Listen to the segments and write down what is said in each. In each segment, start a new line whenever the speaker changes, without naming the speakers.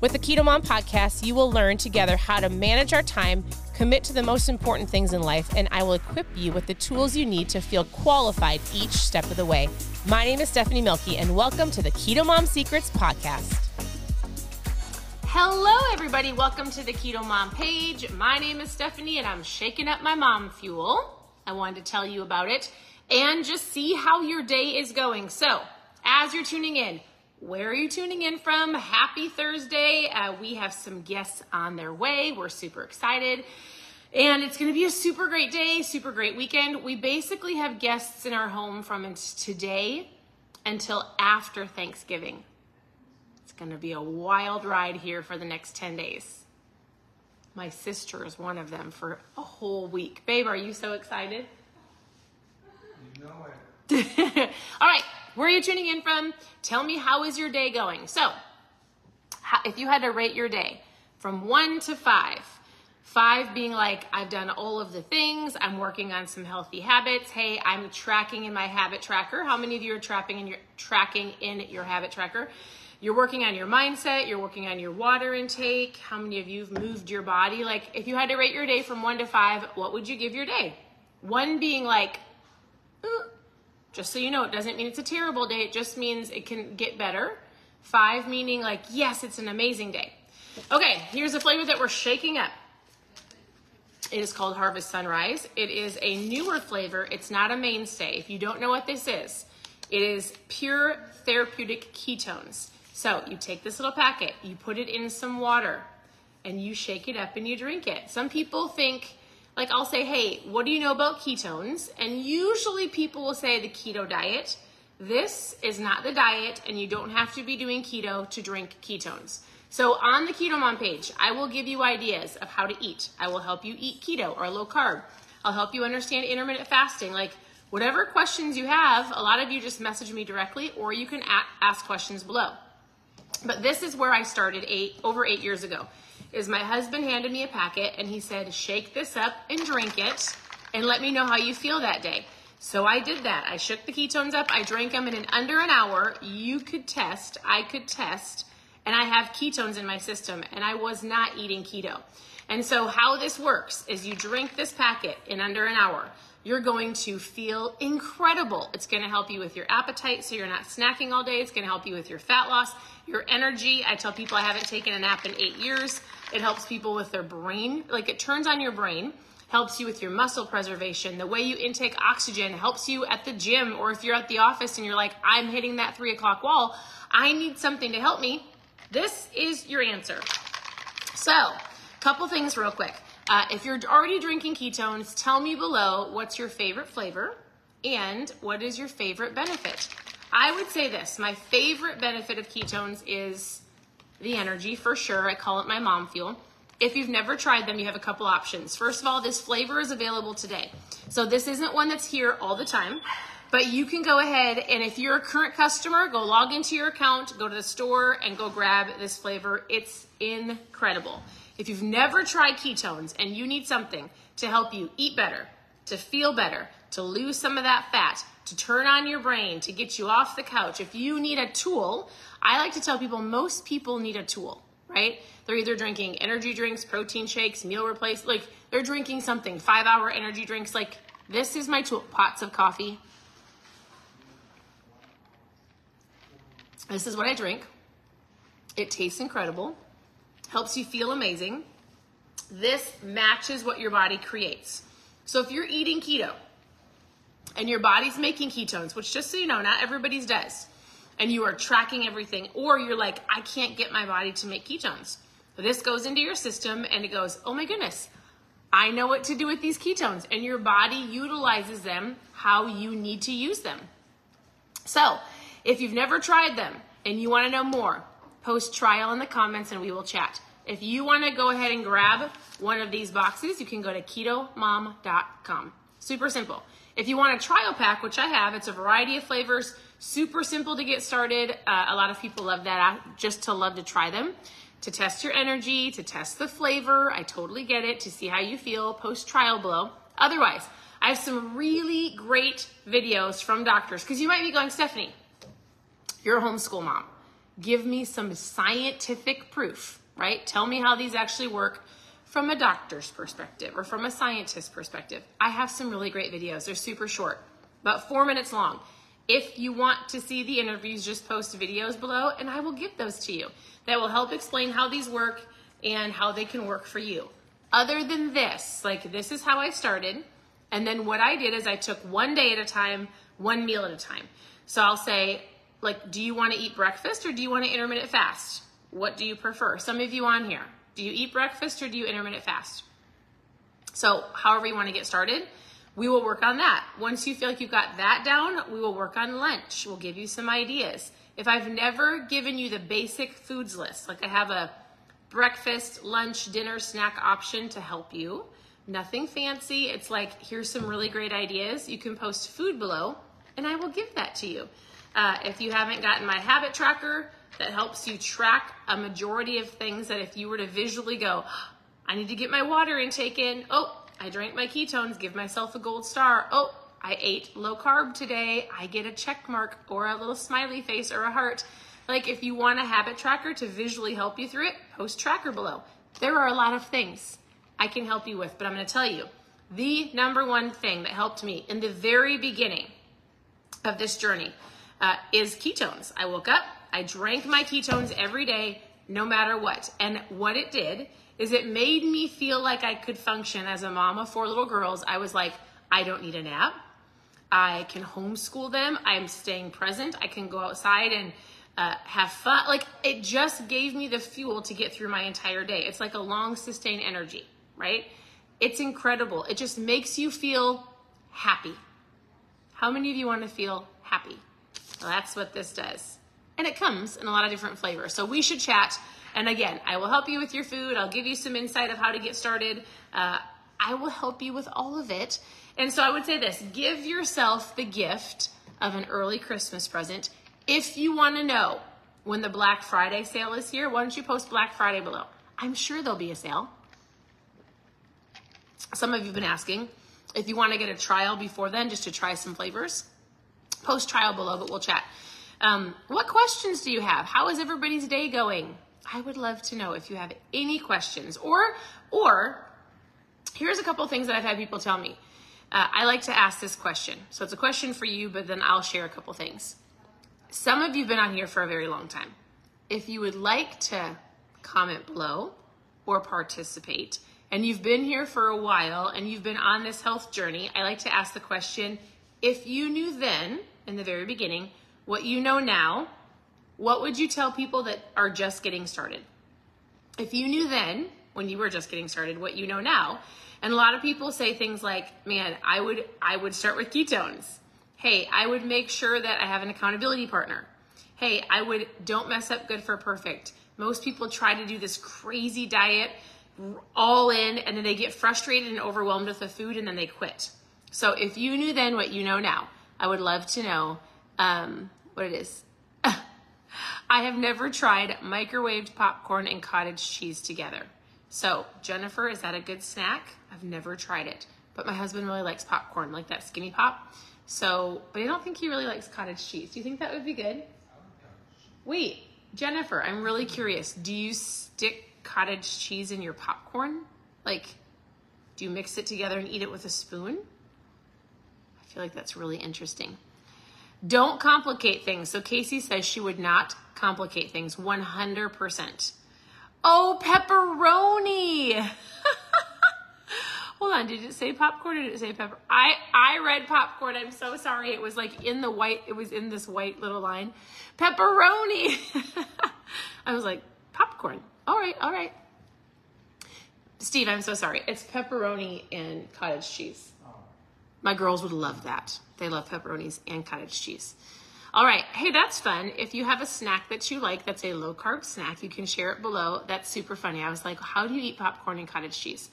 With the Keto Mom podcast, you will learn together how to manage our time, commit to the most important things in life, and I will equip you with the tools you need to feel qualified each step of the way. My name is Stephanie Milky, and welcome to the Keto Mom Secrets podcast. Hello, everybody. Welcome to the Keto Mom page. My name is Stephanie, and I'm shaking up my mom fuel. I wanted to tell you about it and just see how your day is going. So, as you're tuning in, where are you tuning in from? Happy Thursday. Uh, we have some guests on their way. We're super excited. And it's going to be a super great day, super great weekend. We basically have guests in our home from today until after Thanksgiving. It's going to be a wild ride here for the next 10 days. My sister is one of them for a whole week. Babe, are you so excited?
You know it.
All right, where are you tuning in from? Tell me how is your day going? So, if you had to rate your day from 1 to 5, 5 being like I've done all of the things, I'm working on some healthy habits. Hey, I'm tracking in my habit tracker. How many of you are tracking in your tracking in your habit tracker? You're working on your mindset, you're working on your water intake. How many of you have moved your body? Like if you had to rate your day from 1 to 5, what would you give your day? 1 being like just so you know, it doesn't mean it's a terrible day, it just means it can get better. Five meaning like, yes, it's an amazing day. Okay, here's a flavor that we're shaking up. It is called Harvest Sunrise. It is a newer flavor. It's not a mainstay. If you don't know what this is, it is pure therapeutic ketones. So you take this little packet, you put it in some water, and you shake it up and you drink it. Some people think like I'll say, hey, what do you know about ketones? And usually people will say the keto diet. This is not the diet, and you don't have to be doing keto to drink ketones. So on the Keto Mom page, I will give you ideas of how to eat. I will help you eat keto or low carb. I'll help you understand intermittent fasting. Like whatever questions you have, a lot of you just message me directly, or you can ask questions below. But this is where I started eight over eight years ago is my husband handed me a packet and he said, shake this up and drink it and let me know how you feel that day. So I did that. I shook the ketones up, I drank them, and in under an hour, you could test, I could test, and I have ketones in my system, and I was not eating keto. And so, how this works is you drink this packet in under an hour. You're going to feel incredible. It's going to help you with your appetite so you're not snacking all day. It's going to help you with your fat loss, your energy. I tell people I haven't taken a nap in eight years. It helps people with their brain, like it turns on your brain, helps you with your muscle preservation. The way you intake oxygen helps you at the gym, or if you're at the office and you're like, I'm hitting that three o'clock wall, I need something to help me. This is your answer. So, couple things real quick. Uh, if you're already drinking ketones, tell me below what's your favorite flavor and what is your favorite benefit. I would say this my favorite benefit of ketones is the energy for sure. I call it my mom fuel. If you've never tried them, you have a couple options. First of all, this flavor is available today. So this isn't one that's here all the time, but you can go ahead and if you're a current customer, go log into your account, go to the store and go grab this flavor. It's incredible. If you've never tried ketones and you need something to help you eat better, to feel better, to lose some of that fat, to turn on your brain, to get you off the couch, if you need a tool, I like to tell people most people need a tool, right? They're either drinking energy drinks, protein shakes, meal replace, like they're drinking something, five hour energy drinks. Like this is my tool, pots of coffee. This is what I drink. It tastes incredible, helps you feel amazing. This matches what your body creates. So if you're eating keto and your body's making ketones, which just so you know, not everybody's does and you are tracking everything, or you're like, I can't get my body to make ketones. This goes into your system and it goes, oh my goodness, I know what to do with these ketones. And your body utilizes them how you need to use them. So, if you've never tried them and you want to know more, post trial in the comments and we will chat. if you want to go ahead and grab one of these boxes, you can go to ketomom.com. Super simple. If you want a trial pack, which I have, it's a variety of flavors, super simple to get started. Uh, a lot of people love that just to love to try them, to test your energy, to test the flavor. I totally get it, to see how you feel post trial below. Otherwise, I have some really great videos from doctors because you might be going, Stephanie, you're a homeschool mom. Give me some scientific proof, right? Tell me how these actually work from a doctor's perspective or from a scientist's perspective. I have some really great videos. They're super short, about four minutes long. If you want to see the interviews, just post videos below and I will give those to you. That will help explain how these work and how they can work for you. Other than this, like this is how I started. And then what I did is I took one day at a time, one meal at a time. So I'll say, like, do you want to eat breakfast or do you want to intermittent fast? What do you prefer? Some of you on here, do you eat breakfast or do you intermittent fast? So, however you want to get started, we will work on that. Once you feel like you've got that down, we will work on lunch. We'll give you some ideas. If I've never given you the basic foods list, like I have a breakfast, lunch, dinner, snack option to help you, nothing fancy. It's like, here's some really great ideas. You can post food below, and I will give that to you. Uh, if you haven't gotten my habit tracker, that helps you track a majority of things that if you were to visually go, I need to get my water intake in. Oh, I drank my ketones, give myself a gold star. Oh, I ate low carb today. I get a check mark or a little smiley face or a heart. Like if you want a habit tracker to visually help you through it, post tracker below. There are a lot of things I can help you with, but I'm going to tell you the number one thing that helped me in the very beginning of this journey uh, is ketones. I woke up, I drank my ketones every day, no matter what. And what it did is it made me feel like I could function as a mom of four little girls. I was like, I don't need a nap. I can homeschool them. I'm staying present. I can go outside and uh, have fun. Like it just gave me the fuel to get through my entire day. It's like a long sustained energy, right? It's incredible. It just makes you feel happy. How many of you want to feel happy? That's what this does. And it comes in a lot of different flavors. So we should chat. And again, I will help you with your food. I'll give you some insight of how to get started. Uh, I will help you with all of it. And so I would say this give yourself the gift of an early Christmas present. If you want to know when the Black Friday sale is here, why don't you post Black Friday below? I'm sure there'll be a sale. Some of you have been asking if you want to get a trial before then, just to try some flavors post trial below, but we'll chat. Um, what questions do you have? How is everybody's day going? I would love to know if you have any questions. Or, or here's a couple things that I've had people tell me. Uh, I like to ask this question. So it's a question for you, but then I'll share a couple things. Some of you have been on here for a very long time. If you would like to comment below or participate, and you've been here for a while and you've been on this health journey, I like to ask the question if you knew then, in the very beginning, what you know now, what would you tell people that are just getting started? If you knew then, when you were just getting started, what you know now, and a lot of people say things like, "Man, I would I would start with ketones." Hey, I would make sure that I have an accountability partner. Hey, I would don't mess up good for perfect. Most people try to do this crazy diet all in and then they get frustrated and overwhelmed with the food and then they quit. So if you knew then what you know now, I would love to know um, what it is. I have never tried microwaved popcorn and cottage cheese together. So, Jennifer, is that a good snack? I've never tried it, but my husband really likes popcorn, like that skinny pop. So, but I don't think he really likes cottage cheese. Do you think that would be good? Wait, Jennifer, I'm really curious. Do you stick cottage cheese in your popcorn? Like, do you mix it together and eat it with a spoon? Feel like that's really interesting. Don't complicate things. So Casey says she would not complicate things 100%. Oh, pepperoni. Hold on, did it say popcorn or did it say pepper? I I read popcorn. I'm so sorry. It was like in the white, it was in this white little line. Pepperoni. I was like, popcorn. All right, all right. Steve, I'm so sorry. It's pepperoni and cottage cheese. My girls would love that. They love pepperonis and cottage cheese. All right. Hey, that's fun. If you have a snack that you like that's a low carb snack, you can share it below. That's super funny. I was like, how do you eat popcorn and cottage cheese?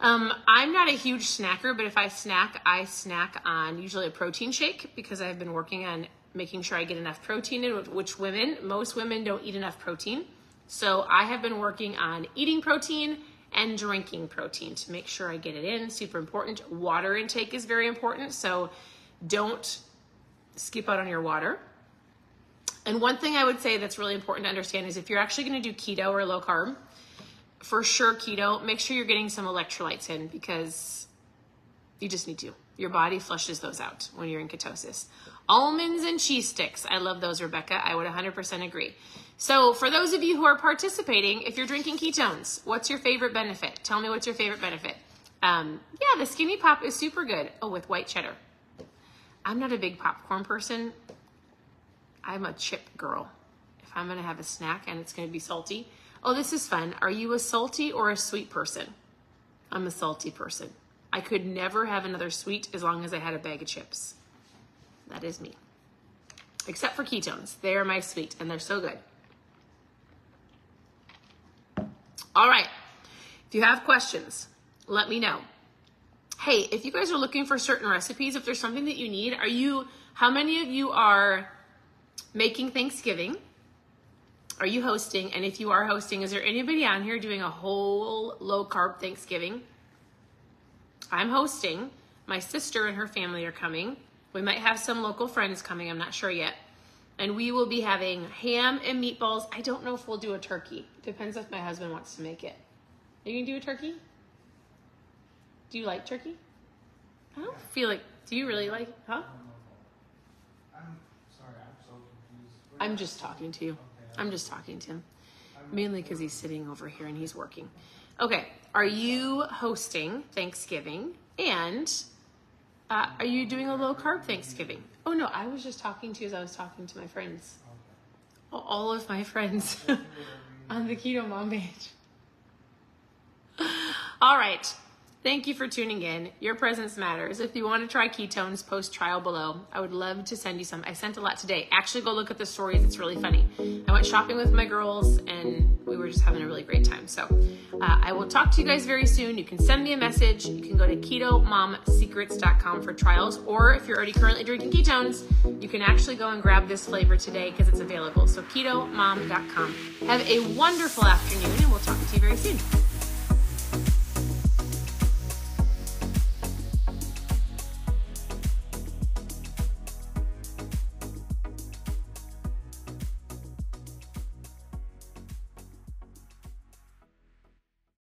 Um, I'm not a huge snacker, but if I snack, I snack on usually a protein shake because I've been working on making sure I get enough protein in, which women, most women don't eat enough protein. So I have been working on eating protein and drinking protein to make sure I get it in. Super important. Water intake is very important. So don't skip out on your water. And one thing I would say that's really important to understand is if you're actually going to do keto or low carb, for sure keto, make sure you're getting some electrolytes in because you just need to. Your body flushes those out when you're in ketosis. Almonds and cheese sticks. I love those, Rebecca. I would 100% agree. So, for those of you who are participating, if you're drinking ketones, what's your favorite benefit? Tell me what's your favorite benefit. Um, yeah, the skinny pop is super good. Oh, with white cheddar. I'm not a big popcorn person. I'm a chip girl. If I'm gonna have a snack and it's gonna be salty, oh, this is fun. Are you a salty or a sweet person? I'm a salty person. I could never have another sweet as long as I had a bag of chips. That is me. Except for ketones. They are my sweet and they're so good. All right. If you have questions, let me know hey, if you guys are looking for certain recipes, if there's something that you need, are you, how many of you are making Thanksgiving? Are you hosting? And if you are hosting, is there anybody on here doing a whole low carb Thanksgiving? I'm hosting. My sister and her family are coming. We might have some local friends coming, I'm not sure yet. And we will be having ham and meatballs. I don't know if we'll do a turkey. Depends if my husband wants to make it. Are you gonna do a turkey? Do you like turkey? I don't feel like. Do you really like? Huh?
I'm sorry, I'm so confused.
I'm just talking to you. I'm just talking to him. Mainly because he's sitting over here and he's working. Okay, are you hosting Thanksgiving and uh, are you doing a low carb Thanksgiving? Oh no, I was just talking to you as I was talking to my friends. All of my friends on the Keto Mom page. All right. Thank you for tuning in. Your presence matters. If you want to try ketones, post trial below. I would love to send you some. I sent a lot today. Actually, go look at the stories. It's really funny. I went shopping with my girls and we were just having a really great time. So uh, I will talk to you guys very soon. You can send me a message. You can go to ketomomsecrets.com for trials. Or if you're already currently drinking ketones, you can actually go and grab this flavor today because it's available. So ketomom.com. Have a wonderful afternoon and we'll talk to you very soon.